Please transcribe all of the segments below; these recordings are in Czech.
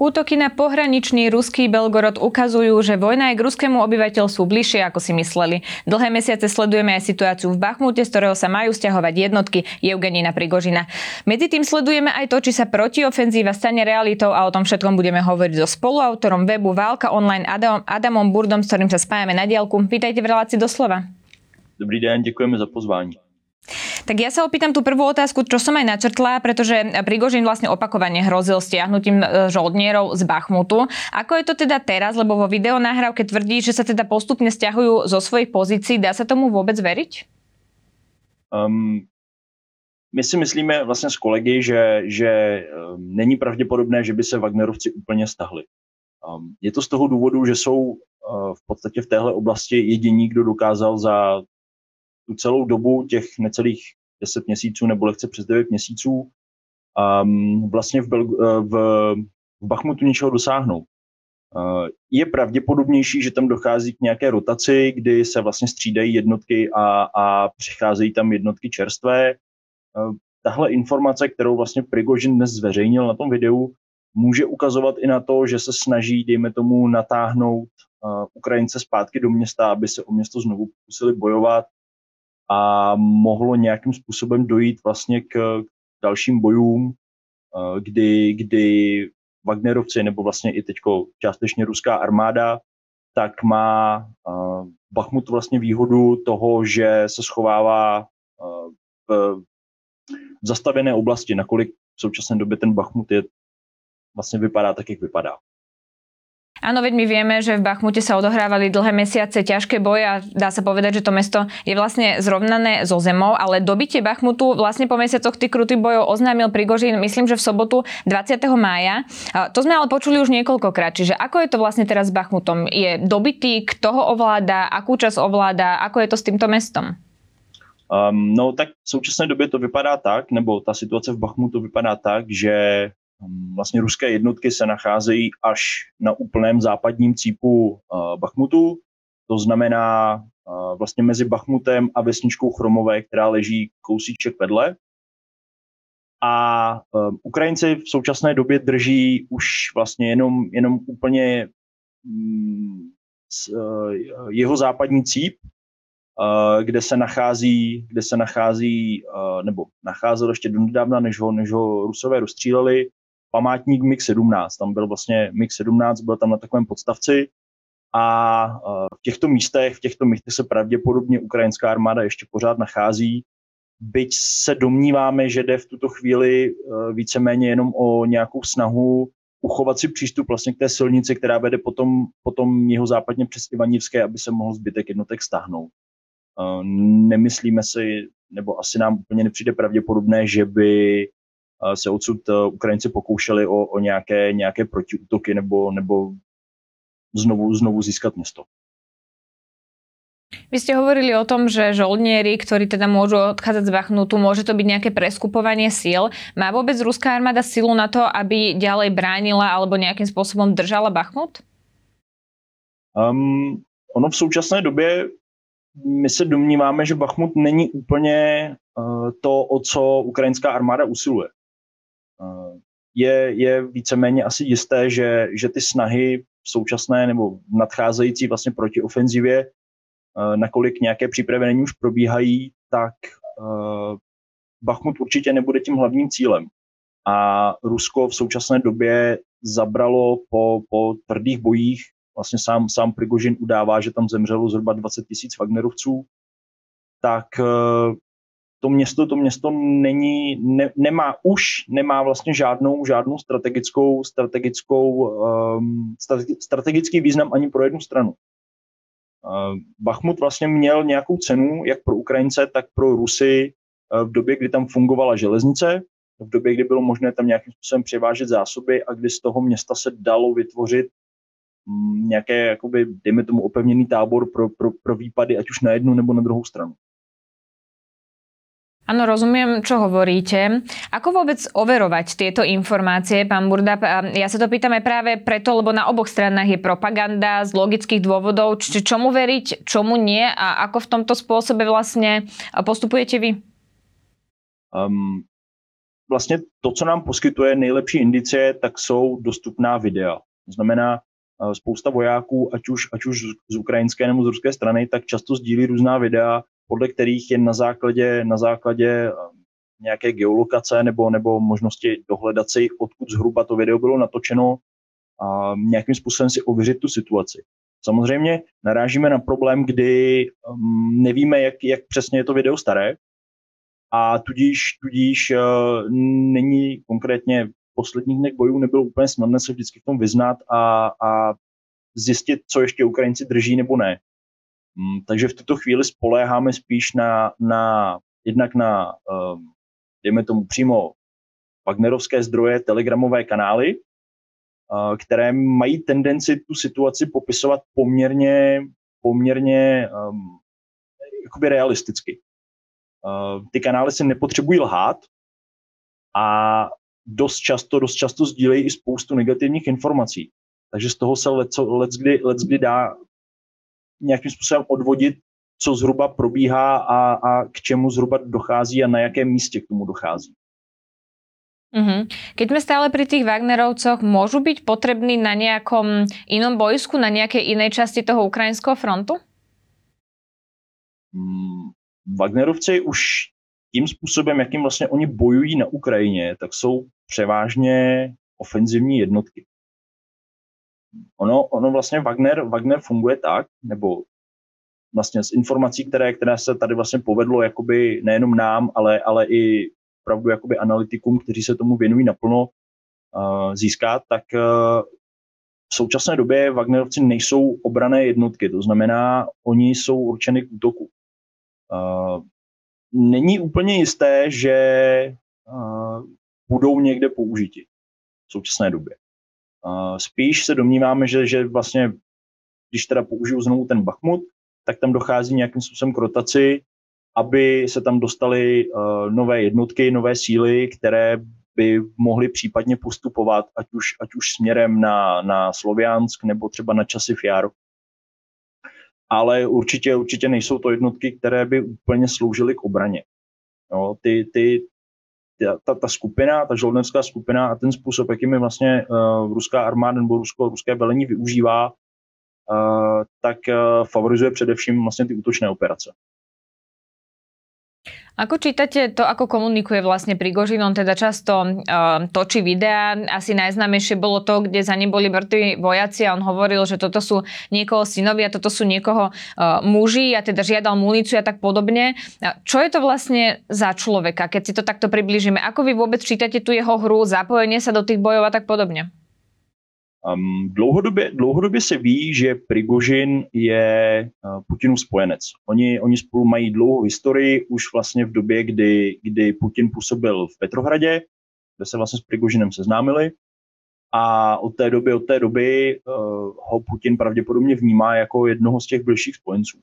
Útoky na pohraničný ruský Belgorod ukazujú, že vojna je k ruskému obyvateľstvu bližšie, ako si mysleli. Dlhé mesiace sledujeme aj situáciu v Bachmute, z ktorého sa majú stiahovať jednotky Eugenina Prigožina. Medzi tým sledujeme aj to, či sa protiofenzíva stane realitou a o tom všetkom budeme hovoriť so spoluautorom webu Válka online Adam, Adamom Burdom, s ktorým sa spájame na diálku. Vítajte v relácii doslova. Dobrý den, děkujeme za pozvání. Tak ja sa opýtam tú prvú otázku, čo som aj načrtla, pretože Prigožin vlastne opakovane hrozil stiahnutím e, žoldnierov z Bachmutu. Ako je to teda teraz, lebo vo videonahrávke tvrdí, že sa teda postupne stiahujú zo svojich pozícií. Dá sa tomu vôbec veriť? Um, my si myslíme vlastně s kolegy, že, že není pravděpodobné, že by se Wagnerovci úplně stahli. Um, je to z toho důvodu, že jsou uh, v podstatě v téhle oblasti jediní, kdo dokázal za tu celou dobu těch necelých 10 měsíců nebo lehce přes 9 měsíců um, vlastně v, Belgu, eh, v, v Bachmutu něčeho dosáhnout. Uh, je pravděpodobnější, že tam dochází k nějaké rotaci, kdy se vlastně střídají jednotky a, a přicházejí tam jednotky čerstvé. Uh, tahle informace, kterou vlastně Prigožin dnes zveřejnil na tom videu, může ukazovat i na to, že se snaží, dejme tomu, natáhnout uh, Ukrajince zpátky do města, aby se o město znovu pokusili bojovat a mohlo nějakým způsobem dojít vlastně k dalším bojům, eh, kdy, kdy Wagnerovci nebo vlastně i teďko částečně ruská armáda, tak má eh, Bachmut vlastně výhodu toho, že se schovává eh, v, v zastavené oblasti, nakolik v současné době ten Bachmut je vlastně vypadá tak, jak vypadá. Áno, veď my vieme, že v Bachmute sa odohrávali dlhé mesiace ťažké boje a dá sa povedať, že to mesto je vlastne zrovnané so zemou, ale dobitie Bachmutu vlastne po mesiacoch tých krutých bojov oznámil Prigožin, myslím, že v sobotu 20. mája. To sme ale počuli už niekoľkokrát, čiže ako je to vlastne teraz s Bachmutom? Je dobitý, kto ho ovláda, akú čas ovláda, ako je to s týmto mestom? Um, no tak v současné době to vypadá tak, nebo ta situace v Bachmutu vypadá tak, že vlastně ruské jednotky se nacházejí až na úplném západním cípu uh, Bachmutu, to znamená uh, vlastně mezi Bachmutem a vesničkou Chromové, která leží kousíček vedle. A uh, Ukrajinci v současné době drží už vlastně jenom, jenom úplně s, uh, jeho západní cíp, kde se nachází, kde se nachází, nebo nacházel ještě donedávna, než ho, než ho Rusové rozstříleli, památník MiG-17. Tam byl vlastně MiG-17, byl tam na takovém podstavci a v těchto místech, v těchto místech se pravděpodobně ukrajinská armáda ještě pořád nachází. Byť se domníváme, že jde v tuto chvíli e, víceméně jenom o nějakou snahu uchovat si přístup vlastně k té silnici, která vede potom, potom jeho západně přes Ivanivské, aby se mohl zbytek jednotek stáhnout. E, nemyslíme si, nebo asi nám úplně nepřijde pravděpodobné, že by se odsud eh, Ukrajinci pokoušeli o, o nějaké, nějaké protiútoky nebo, nebo znovu, znovu získat město. Vy ste hovorili o tom, že žoldnieri, ktorí teda môžu odchádzať z Bachnutu, môže to byť nejaké preskupovanie síl. Má vôbec ruská armáda silu na to, aby ďalej bránila alebo nejakým spôsobom držala Bachmut? Um, ono v současné době my se domníváme, že Bachmut není úplně uh, to, o co ukrajinská armáda usiluje je, je víceméně asi jisté, že, že ty snahy současné nebo nadcházející vlastně proti ofenzivě, eh, nakolik nějaké přípravy není už probíhají, tak uh, Bachmut určitě nebude tím hlavním cílem. A Rusko v současné době zabralo po, po tvrdých bojích, vlastně sám, sám Prigožin udává, že tam zemřelo zhruba 20 tisíc Wagnerovců, tak to město, to město není, ne, nemá už, nemá vlastně žádnou, žádnou strategickou, strategickou, um, strategický význam ani pro jednu stranu. Uh, Bachmut vlastně měl nějakou cenu, jak pro Ukrajince, tak pro Rusy uh, v době, kdy tam fungovala železnice, v době, kdy bylo možné tam nějakým způsobem převážet zásoby a kdy z toho města se dalo vytvořit um, nějaké, jakoby, dejme tomu, opevněný tábor pro, pro, pro výpady, ať už na jednu nebo na druhou stranu. Áno, rozumiem, čo hovoríte. Ako vôbec overovať tieto informácie, pán Burda? Ja sa to pýtam aj práve preto, lebo na oboch stranách je propaganda z logických dôvodov. Čiže čomu veriť, čomu nie a ako v tomto spôsobe vlastne postupujete vy? Um, vlastně to, co nám poskytuje nejlepší indicie, tak jsou dostupná videa. To znamená, uh, spousta vojáků, ať už, ať už z ukrajinské nebo z ruské strany, tak často sdílí různá videa, podle kterých je na základě, na základě um, nějaké geolokace nebo, nebo možnosti dohledat si, odkud zhruba to video bylo natočeno, a nějakým způsobem si ověřit tu situaci. Samozřejmě narážíme na problém, kdy um, nevíme, jak, jak přesně je to video staré a tudíž, tudíž uh, není konkrétně v posledních dnech bojů nebylo úplně snadné se vždycky v tom vyznat a, a zjistit, co ještě Ukrajinci drží nebo ne. Mm, takže v tuto chvíli spoléháme spíš na, na jednak na, um, dejme tomu přímo Wagnerovské zdroje, telegramové kanály, uh, které mají tendenci tu situaci popisovat poměrně, poměrně um, jakoby realisticky. Uh, ty kanály si nepotřebují lhát a dost často, dost často sdílejí i spoustu negativních informací. Takže z toho se let, let, kdy, let kdy dá nějakým způsobem odvodit, co zhruba probíhá a, a k čemu zhruba dochází a na jakém místě k tomu dochází. Mm-hmm. Keď sme stále pri tých Wagnerovcoch, môžu byť potrební na nejakom inom bojsku, na nejakej inej časti toho ukrajinského frontu? Mm, Wagnerovci už tím způsobem, jakým vlastně oni bojují na Ukrajině, tak jsou převážně ofenzivní jednotky. Ono, ono vlastně Wagner, Wagner funguje tak, nebo vlastně z informací, které, které se tady vlastně povedlo jakoby nejenom nám, ale, ale i opravdu jakoby analytikům, kteří se tomu věnují naplno uh, získat, tak uh, v současné době Wagnerovci nejsou obrané jednotky, to znamená, oni jsou určeny k útoku. Uh, není úplně jisté, že uh, budou někde použiti v současné době. Spíš se domníváme, že, že vlastně, když teda použiju znovu ten Bachmut, tak tam dochází nějakým způsobem k rotaci, aby se tam dostaly uh, nové jednotky, nové síly, které by mohly případně postupovat, ať už, ať už směrem na, na Sloviansk nebo třeba na časy Jar. Ale určitě, určitě nejsou to jednotky, které by úplně sloužily k obraně. Jo, ty, ty, ta, ta skupina, ta žoldnerská skupina a ten způsob, jakým je vlastně uh, ruská armáda nebo rusko, ruské velení využívá, uh, tak uh, favorizuje především vlastně ty útočné operace. Ako čítate to, ako komunikuje vlastne Prigožin? On teda často uh, točí videá. Asi najznámejšie bolo to, kde za ním boli mŕtvi vojaci a on hovoril, že toto sú niekoho synovia, toto sú niekoho uh, muži a teda žiadal muníciu a tak podobne. Čo je to vlastne za človeka, keď si to takto približíme? Ako vy vôbec čítate tu jeho hru, zapojenie sa do tých bojov a tak podobne? Um, dlouhodobě, dlouhodobě se ví, že Prigožin je uh, Putinův spojenec. Oni, oni spolu mají dlouhou historii, už vlastně v době, kdy, kdy Putin působil v Petrohradě, kde se vlastně s Prigožinem seznámili. A od té doby, od té doby uh, ho Putin pravděpodobně vnímá jako jednoho z těch bližších spojenců.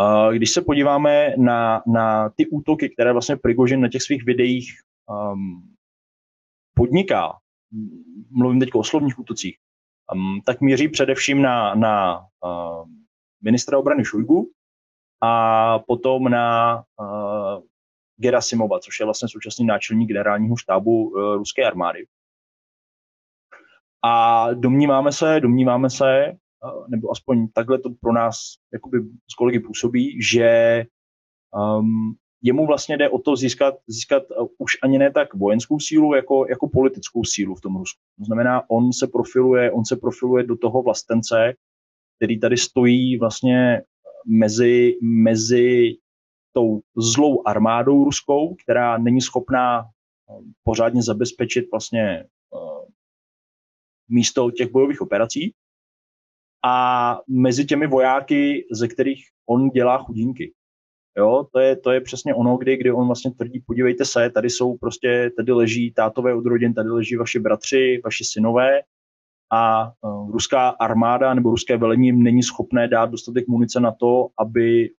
Uh, když se podíváme na, na ty útoky, které vlastně Prigožin na těch svých videích um, podniká, mluvím teď o slovních útocích, um, tak míří především na, na uh, ministra obrany Šujgu a potom na uh, Gerasimova, což je vlastně současný náčelník generálního štábu uh, ruské armády. A domníváme se, domníváme se, uh, nebo aspoň takhle to pro nás jakoby z kolegy působí, že um, jemu vlastně jde o to získat, získat uh, už ani ne tak vojenskou sílu, jako, jako politickou sílu v tom Rusku. To znamená, on se profiluje, on se profiluje do toho vlastence, který tady stojí vlastně mezi, mezi tou zlou armádou ruskou, která není schopná uh, pořádně zabezpečit vlastně místo těch bojových operací a mezi těmi vojáky, ze kterých on dělá chudinky. Jo, to je, to je přesně ono, kdy, kdy on vlastně tvrdí, podívejte se, tady jsou prostě, tady leží tátové od rodin, tady leží vaši bratři, vaši synové a uh, ruská armáda nebo ruské velení není schopné dát dostatek munice na to, aby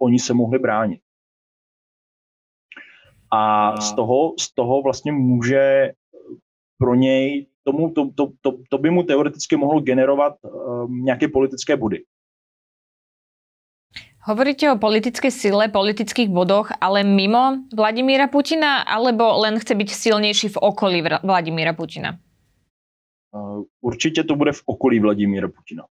oni se mohli bránit. A z toho, z toho vlastně může pro něj, tomu, to, to, to, to by mu teoreticky mohlo generovat um, nějaké politické body. Hovoríte o politické sile, politických bodoch, ale mimo Vladimíra Putina, alebo len chce byť silnější v okolí Vladimíra Putina? Určitě to bude v okolí Vladimíra Putina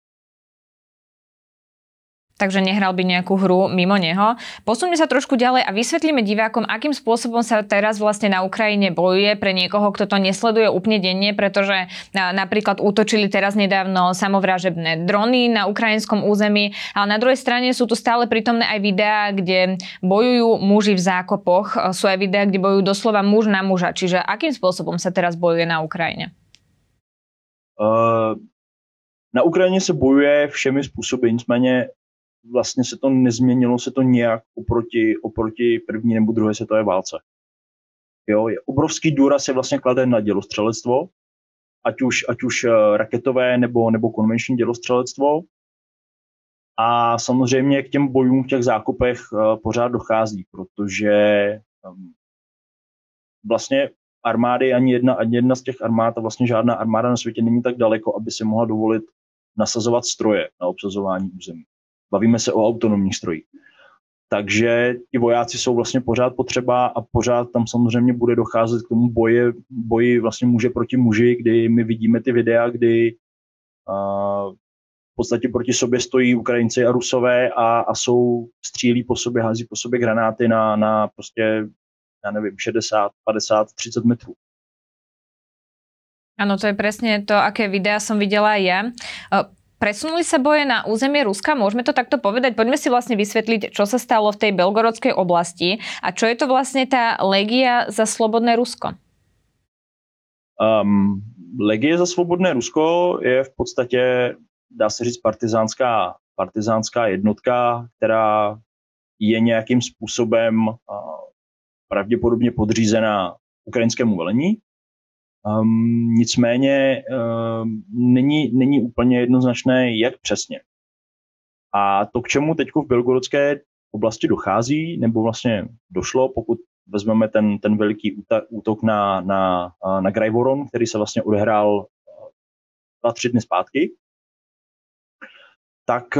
takže nehral by nejakú hru mimo neho. Posuňme sa trošku ďalej a vysvetlíme divákom, akým spôsobom sa teraz vlastne na Ukrajine bojuje pre niekoho, kto to nesleduje úplne denne, pretože napríklad útočili teraz nedávno samovražebné drony na ukrajinskom území, ale na druhej strane sú tu stále prítomné aj videá, kde bojujú muži v zákopoch. Sú aj videá, kde bojujú doslova muž na muža. Čiže akým spôsobom sa teraz bojuje na Ukrajine? Uh, na Ukrajině se bojuje všemi způsoby, nicméně vlastně se to nezměnilo se to nějak oproti, oproti první nebo druhé světové válce. Jo, je obrovský důraz se vlastně klade na dělostřelectvo, ať už, ať už eh, raketové nebo, nebo konvenční dělostřelectvo. A samozřejmě k těm bojům v těch zákopech uh, pořád dochází, protože um, vlastně armády, ani jedna, ani jedna z těch armád, a vlastně žádná armáda na světě není tak daleko, aby si mohla dovolit nasazovat stroje na obsazování území. Bavíme se o autonomních strojích. Takže ti vojáci jsou vlastně pořád potřeba a pořád tam samozřejmě bude docházet k tomu boji, boji vlastně muže proti muži, kdy my vidíme ty videa, kdy uh, v podstatě proti sobě stojí Ukrajinci a Rusové a, a jsou střílí po sobě, hází po sobě granáty na, na prostě, já nevím, 60, 50, 30 metrů. Ano, to je přesně to, aké videa jsem viděla já. Presunuli sa boje na územie Ruska, môžeme to takto povedať? Poďme si vlastne vysvetliť, čo sa stalo v tej Belgorodskej oblasti a čo je to vlastne tá legia za slobodné Rusko? Um, legie za svobodné Rusko je v podstatě, dá se říct, partizánská, partizánská jednotka, která je nějakým způsobem pravděpodobně podřízená ukrajinskému velení Um, nicméně um, není, není úplně jednoznačné, jak přesně. A to, k čemu teď v Belgorodské oblasti dochází, nebo vlastně došlo, pokud vezmeme ten, ten veliký útok na, na, na Grajvoron, který se vlastně odehrál dva, tři dny zpátky, tak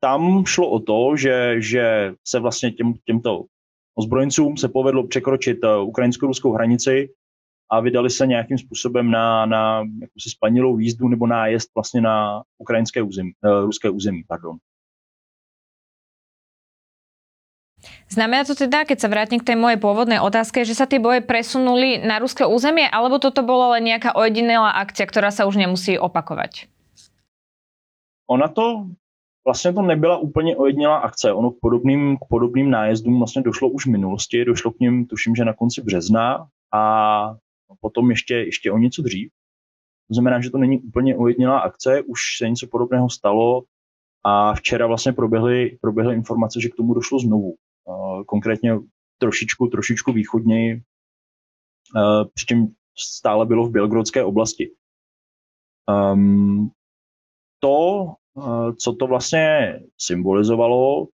tam šlo o to, že, že se vlastně těm, těmto ozbrojencům se povedlo překročit ukrajinskou-ruskou hranici a vydali se nějakým způsobem na, na jakousi spanilou výzdu nebo nájezd vlastně na ukrajinské území, uh, ruské území. Pardon. Znamená to teda, keď sa vrátim k tej mojej pôvodnej otázke, že sa tie boje presunuli na ruské územie, alebo toto bola len nejaká ojedinelá akcia, ktorá sa už nemusí opakovať? Ona to, vlastně to nebyla úplně ojedinělá akce. Ono k podobným, k podobným nájezdům vlastně došlo už v minulosti, došlo k ním, tuším, že na konci března a potom ještě, ještě o něco dřív. To znamená, že to není úplně ojedinělá akce, už se něco podobného stalo a včera vlastně proběhly, proběhly informace, že k tomu došlo znovu. Konkrétně trošičku, trošičku východněji, přičem stále bylo v Bělgrodské oblasti. Um, to, co to vlastně symbolizovalo,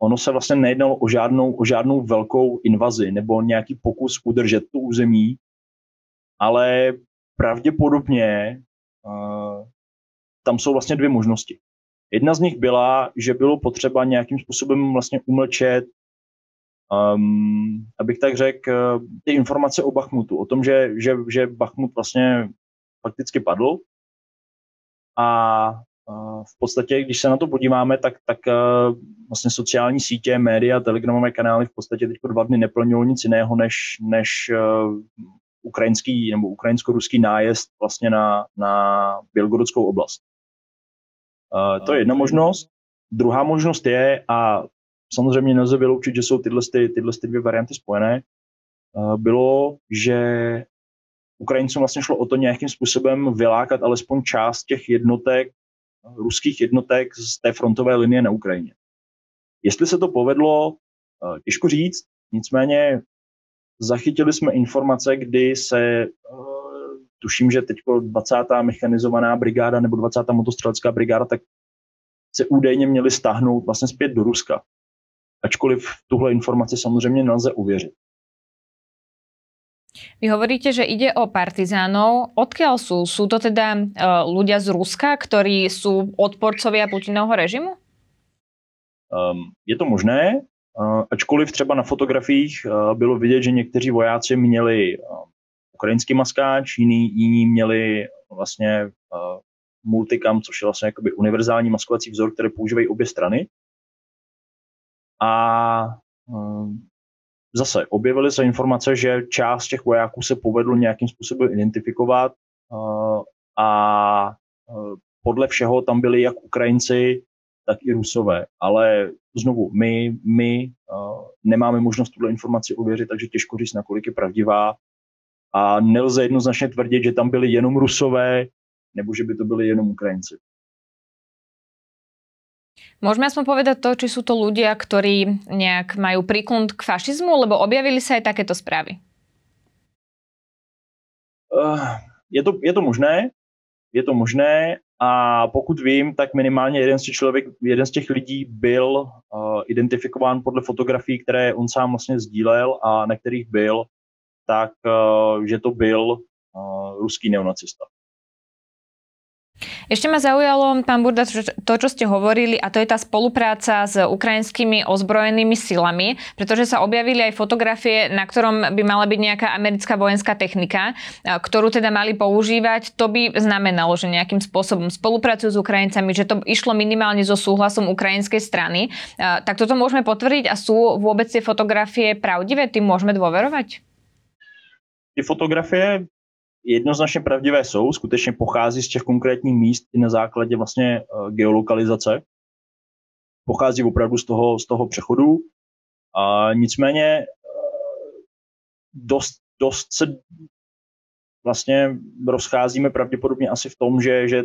ono se vlastně nejednalo o žádnou, o žádnou velkou invazi nebo nějaký pokus udržet tu území, ale pravděpodobně uh, tam jsou vlastně dvě možnosti. Jedna z nich byla, že bylo potřeba nějakým způsobem vlastně umlčet, um, abych tak řekl, ty informace o Bachmutu, o tom, že, že, že Bachmut vlastně fakticky padl. A uh, v podstatě, když se na to podíváme, tak, tak uh, vlastně sociální sítě, média, telegramové kanály v podstatě teď dva dny neplnilo nic jiného, než, než uh, ukrajinský nebo ukrajinsko-ruský nájezd vlastně na, na Bělgorodskou oblast. Uh, to je jedna možnost. Druhá možnost je, a samozřejmě nelze vyloučit, že jsou tyhle, ty, tyhle ty dvě varianty spojené, uh, bylo, že Ukrajincům vlastně šlo o to nějakým způsobem vylákat alespoň část těch jednotek, ruských jednotek z té frontové linie na Ukrajině. Jestli se to povedlo, těžko říct, nicméně Zachytili jsme informace, kdy se, eh, tuším, že teď 20. mechanizovaná brigáda nebo 20. motostřelecká brigáda, tak se údajně měli stáhnout vlastně zpět do Ruska. Ačkoliv tuhle informaci samozřejmě nelze uvěřit. Vy hovoríte, že ide o partizánov. Odkiaľ sú? Sú to teda uh, ľudia z Ruska, ktorí sú odporcovia Putinovho režimu? Um, je to možné, ačkoliv třeba na fotografiích uh, bylo vidět, že někteří vojáci měli uh, ukrajinský maskáč, jiní, jiní měli vlastně multicam, což je vlastně jakoby univerzální maskovací vzor, který používají obě strany. A zase objevily se informace, že část těch vojáků se povedlo nějakým způsobem identifikovat a podle všeho tam byli jak Ukrajinci, tak i Rusové. Ale znovu, my, my uh, nemáme možnost tuhle informaci ověřit, takže těžko říct, nakolik je pravdivá. A nelze jednoznačně tvrdit, že tam byli jenom Rusové, nebo že by to byli jenom Ukrajinci. Môžeme aspoň povedať to, či sú to ľudia, ktorí nejak majú príklon k fašizmu, lebo objavili sa aj takéto správy. Uh, je, to, je to možné, je to možné a pokud vím, tak minimálně jeden z těch, člověk, jeden z těch lidí byl uh, identifikován podle fotografií, které on sám vlastně sdílel a na kterých byl, tak uh, že to byl uh, ruský neonacista. Ešte ma zaujalo, pán Burda, to, čo ste hovorili, a to je tá spolupráca s ukrajinskými ozbrojenými silami, pretože sa objavili aj fotografie, na ktorom by mala byť nejaká americká vojenská technika, ktorú teda mali používať. To by znamenalo, že nejakým spôsobom spolupracujú s Ukrajincami, že to išlo minimálne so súhlasom ukrajinskej strany. Tak toto môžeme potvrdiť a sú vôbec tie fotografie pravdivé? Tým môžeme dôverovať? Ty fotografie jednoznačně pravdivé jsou, skutečně pochází z těch konkrétních míst i na základě vlastně uh, geolokalizace. Pochází opravdu z toho, z toho přechodu. A nicméně uh, dost, dost se vlastně rozcházíme pravděpodobně asi v tom, že, že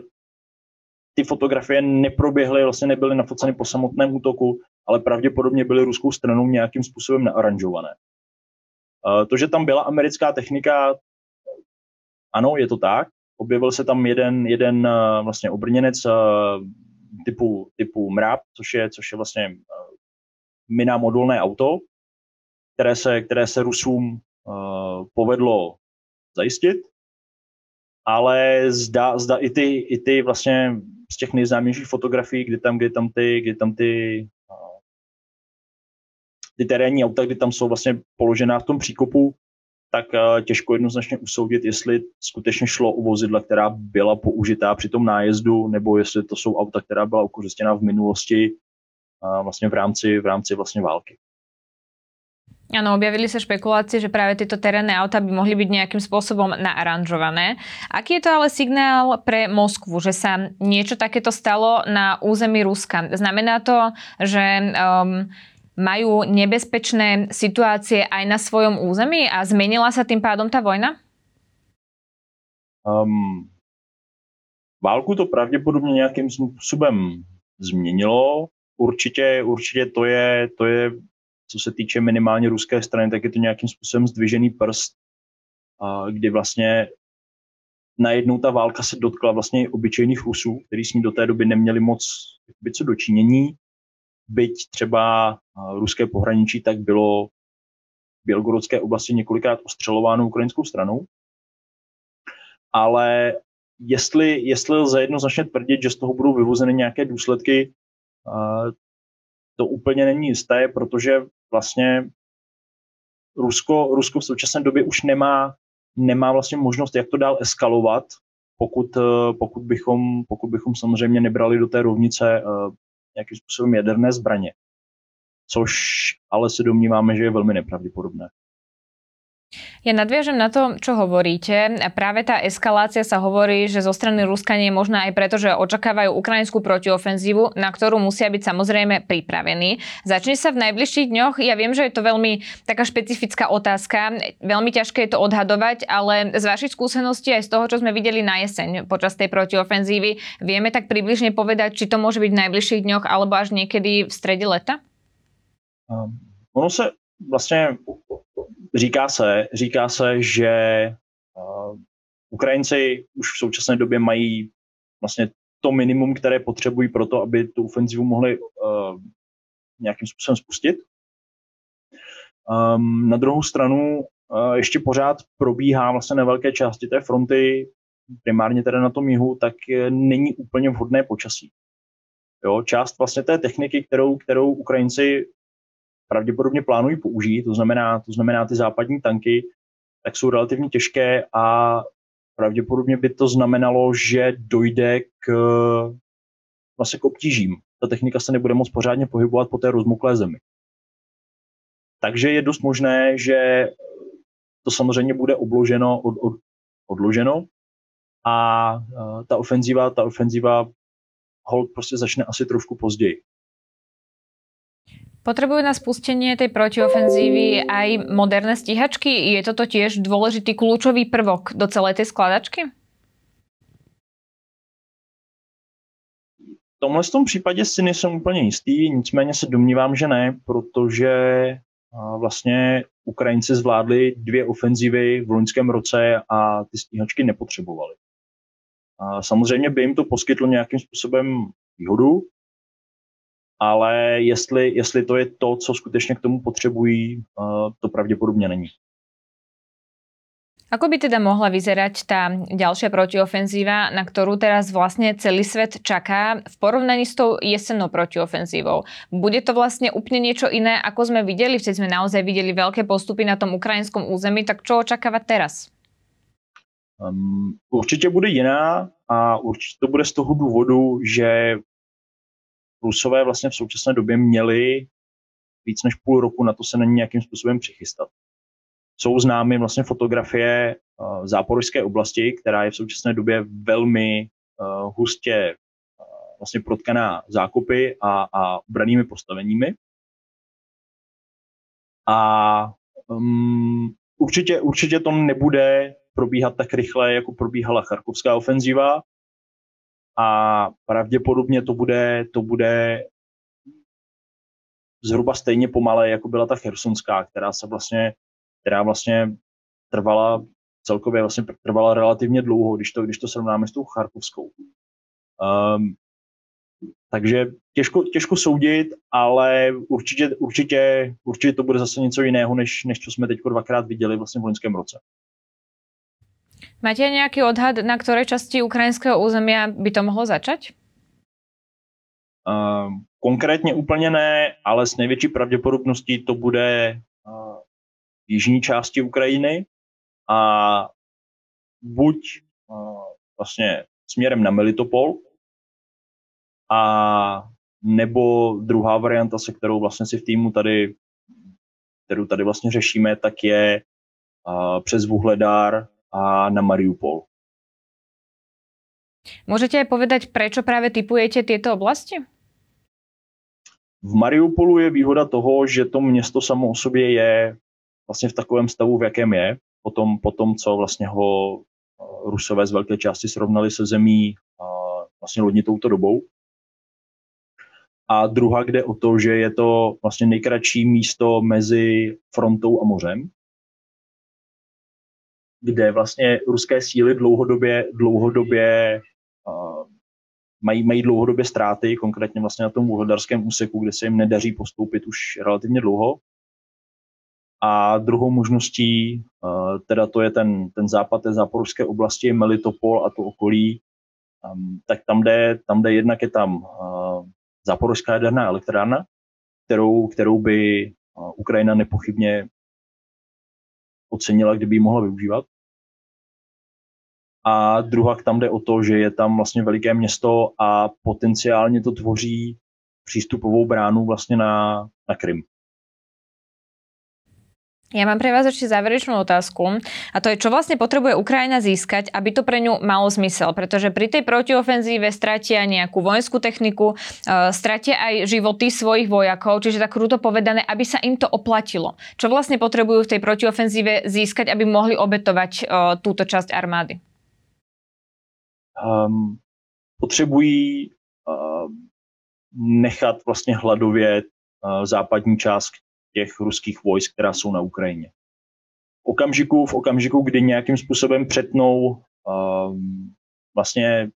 ty fotografie neproběhly, vlastně nebyly nafoceny po samotném útoku, ale pravděpodobně byly ruskou stranou nějakým způsobem naaranžované. To, že tam byla americká technika, ano, je to tak. Objevil se tam jeden, jeden uh, vlastně obrněnec uh, typu, typu MRAP, což je, což je vlastně uh, mina modulné auto, které se, které se Rusům povedlo zajistit, ale zda, zda i, ty, i ty vlastně z těch nejznámějších fotografií, kdy tam, kdy tam ty, kdy tam ty, ty terénní auta, kdy tam jsou vlastně položená v tom příkopu, tak eh, těžko jednoznačně usoudit, jestli skutečně šlo o vozidla, která byla použitá při tom nájezdu, nebo jestli to jsou auta, která byla ukořistěna v minulosti vlastně v rámci, v rámci vlastně války. Áno, objavili sa špekulácie, že práve tieto terénne auta by mohli byť nejakým spôsobom naaranžované. Aký je to ale signál pre Moskvu, že sa niečo takéto stalo na území Ruska? Znamená to, že um, majú nebezpečné situácie aj na svojom území a zmenila sa tým pádom tá vojna? Um, válku to pravděpodobně nějakým způsobem změnilo. Určitě, určitě to je, to je, co se týče minimálně ruské strany, tak je to nějakým způsobem zdvižený prst, kdy vlastně najednou ta válka se dotkla vlastně obyčejných Rusů, kteří s ní do té doby neměli moc co dočinění byť třeba ruské pohraničí, tak bylo v Bělgorodské oblasti několikrát ostřelováno ukrajinskou stranou. Ale jestli, jestli lze jednoznačně tvrdit, že z toho budou vyvozeny nějaké důsledky, to úplně není jisté, protože vlastně Rusko, Rusko v současné době už nemá, nemá vlastně možnost, jak to dál eskalovat, pokud, pokud, bychom, pokud bychom samozřejmě nebrali do té rovnice nějakým způsobem jaderné zbraně. Což ale se domníváme, že je velmi nepravděpodobné. Ja nadviažem na to, čo hovoríte. Práve tá eskalácia sa hovorí, že zo strany Ruska nie je možná aj preto, že očakávajú ukrajinskú protiofenzívu, na ktorú musia byť samozrejme pripravení. Začne sa v najbližších dňoch. Ja viem, že je to veľmi taká špecifická otázka. Veľmi ťažké je to odhadovať, ale z vašich skúseností aj z toho, čo sme videli na jeseň počas tej protiofenzívy, vieme tak približne povedať, či to môže byť v najbližších dňoch alebo až niekedy v strede leta? Um, ono se vlastně Říká se, říká se, že uh, Ukrajinci už v současné době mají vlastně to minimum, které potřebují pro to, aby tu ofenzivu mohli uh, nějakým způsobem spustit. Um, na druhou stranu ještě pořád probíhá vlastně na velké části té fronty, primárně teda na tom jihu, tak není úplně vhodné počasí. Jo, část vlastně té techniky, kterou, kterou Ukrajinci pravděpodobně plánují použít, to znamená, to znamená ty západní tanky, tak jsou relativně těžké a pravděpodobně by to znamenalo, že dojde k, vlastně k obtížím. Ta technika se nebude moc pořádně pohybovat po té rozmuklé zemi. Takže je dost možné, že to samozřejmě bude obloženo, od, od, odloženo a uh, ta ofenzíva, ta ofenzíva hold prostě začne asi trošku později. Potrebujú na spustenie tej protiofenzívy aj moderné stíhačky? Je toto tiež dôležitý kľúčový prvok do celej tej skladačky? V tomhle tom případě si nejsem úplně jistý, nicméně se domnívám, že ne, protože vlastně Ukrajinci zvládli dvě ofenzívy v loňském roce a ty stíhačky nepotřebovali. Samozřejmě by jim to poskytlo nějakým způsobem výhodu, ale jestli, jestli to je to, co skutečně k tomu potřebují, to pravděpodobně není. Ako by teda mohla vyzerať tá ďalšia protiofenzíva, na ktorú teraz vlastne celý svet čaká v porovnaní s tou jesennou protiofenzívou? Bude to vlastne úplne niečo iné, ako sme videli? Vtedy sme naozaj videli veľké postupy na tom ukrajinskom území, tak čo očakávať teraz? Um, určitě bude jiná a určitě to bude z toho důvodu, že Rusové vlastně v současné době měli víc než půl roku na to se na ně nějakým způsobem přichystat. Jsou známy vlastně fotografie uh, záporožské oblasti, která je v současné době velmi uh, hustě uh, vlastně protkaná zákopy a, a obranými postaveními. A um, určitě, určitě to nebude probíhat tak rychle, jako probíhala charkovská ofenzíva a pravděpodobně to bude, to bude zhruba stejně pomalé, jako byla ta chersonská, která se vlastně, která vlastně trvala celkově vlastně trvala relativně dlouho, když to, když to srovnáme s tou charkovskou. Um, takže těžko, těžko soudit, ale určitě, určitě, určitě to bude zase něco jiného, než, než co jsme teď dvakrát viděli vlastně v loňském roce. Máte nejaký odhad, na ktorej časti ukrajinského územia by to mohlo začať? Uh, konkrétně úplně ne, ale s největší pravděpodobností to bude uh, v jižní části Ukrajiny a buď uh, vlastně směrem na Melitopol a nebo druhá varianta, se kterou vlastně si v týmu tady, kterou tady vlastně řešíme, tak je uh, přes Vuhledár a na Mariupol. Môžete aj povedať, prečo práve typujete tieto oblasti? V Mariupolu je výhoda toho, že to město samo o sobě je vlastně v takovém stavu, v jakém je, potom, potom co vlastně ho eh, Rusové z velké části srovnali se zemí vlastně lodní touto dobou. A druhá jde o to, že je to vlastně nejkratší místo mezi frontou a mořem, kde vlastně ruské síly dlouhodobě, dlouhodobě uh, mají, mají dlouhodobě ztráty, konkrétně vlastně na tom úhodarském úseku, kde se jim nedaří postoupit už relativně dlouho. A druhou možností, uh, teda to je ten, ten západ té záporovské oblasti, Melitopol a to okolí, um, tak tam jde, tam jde jednak je tam uh, záporovská jaderná elektrárna, kterou, kterou by Ukrajina nepochybně ocenila, kdyby ji mohla využívat. A druhá tam jde o to, že je tam vlastně veliké město a potenciálně to tvoří přístupovou bránu vlastně na, na Krym. Ja mám pre vás ešte záverečnú otázku a to je, čo vlastne potrebuje Ukrajina získať, aby to pre ňu malo zmysel, pretože pri tej protiofenzíve stratia nejakú vojenskú techniku, stratia aj životy svojich vojakov, čiže tak kruto povedané, aby sa im to oplatilo. Čo vlastne potrebujú v tej protiofenzíve získať, aby mohli obetovať uh, túto časť armády? Um, potřebují uh, nechat vlastně hladovět uh, západní část těch ruských vojsk, která jsou na Ukrajině. V okamžiku, v okamžiku kdy nějakým způsobem přetnou um, vlastně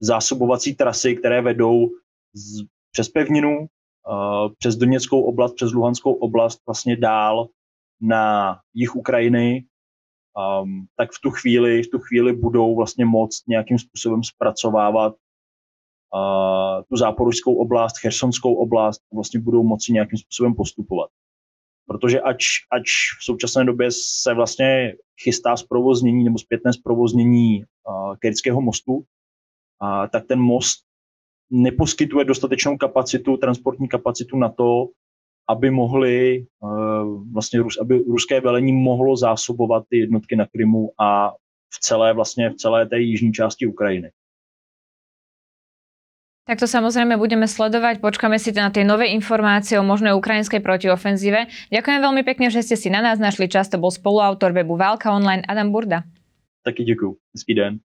zásobovací trasy, které vedou z, přes pevninu, uh, přes Doněckou oblast, přes Luhanskou oblast vlastně dál na jih Ukrajiny, um, tak v tu chvíli, v tu chvíli budou vlastně moct nějakým způsobem zpracovávat uh, tu záporožskou oblast, chersonskou oblast, vlastně budou moci nějakým způsobem postupovat. Protože ač, ač v současné době se vlastně chystá zprovoznění nebo zpětné zprovoznění uh, Kerského mostu, uh, tak ten most neposkytuje dostatečnou kapacitu, transportní kapacitu na to, aby mohli vlastně aby ruské velení mohlo zásobovat ty jednotky na Krymu a v celé vlastně v celé té jižní části Ukrajiny. Tak to samozrejme budeme sledovať, počkáme si na tie nové informácie o možnej ukrajinskej protiofenzíve. Ďakujem veľmi pekne, že ste si na nás našli čas. To bol spoluautor webu Válka online Adam Burda. Taky děkuji. Hezký den.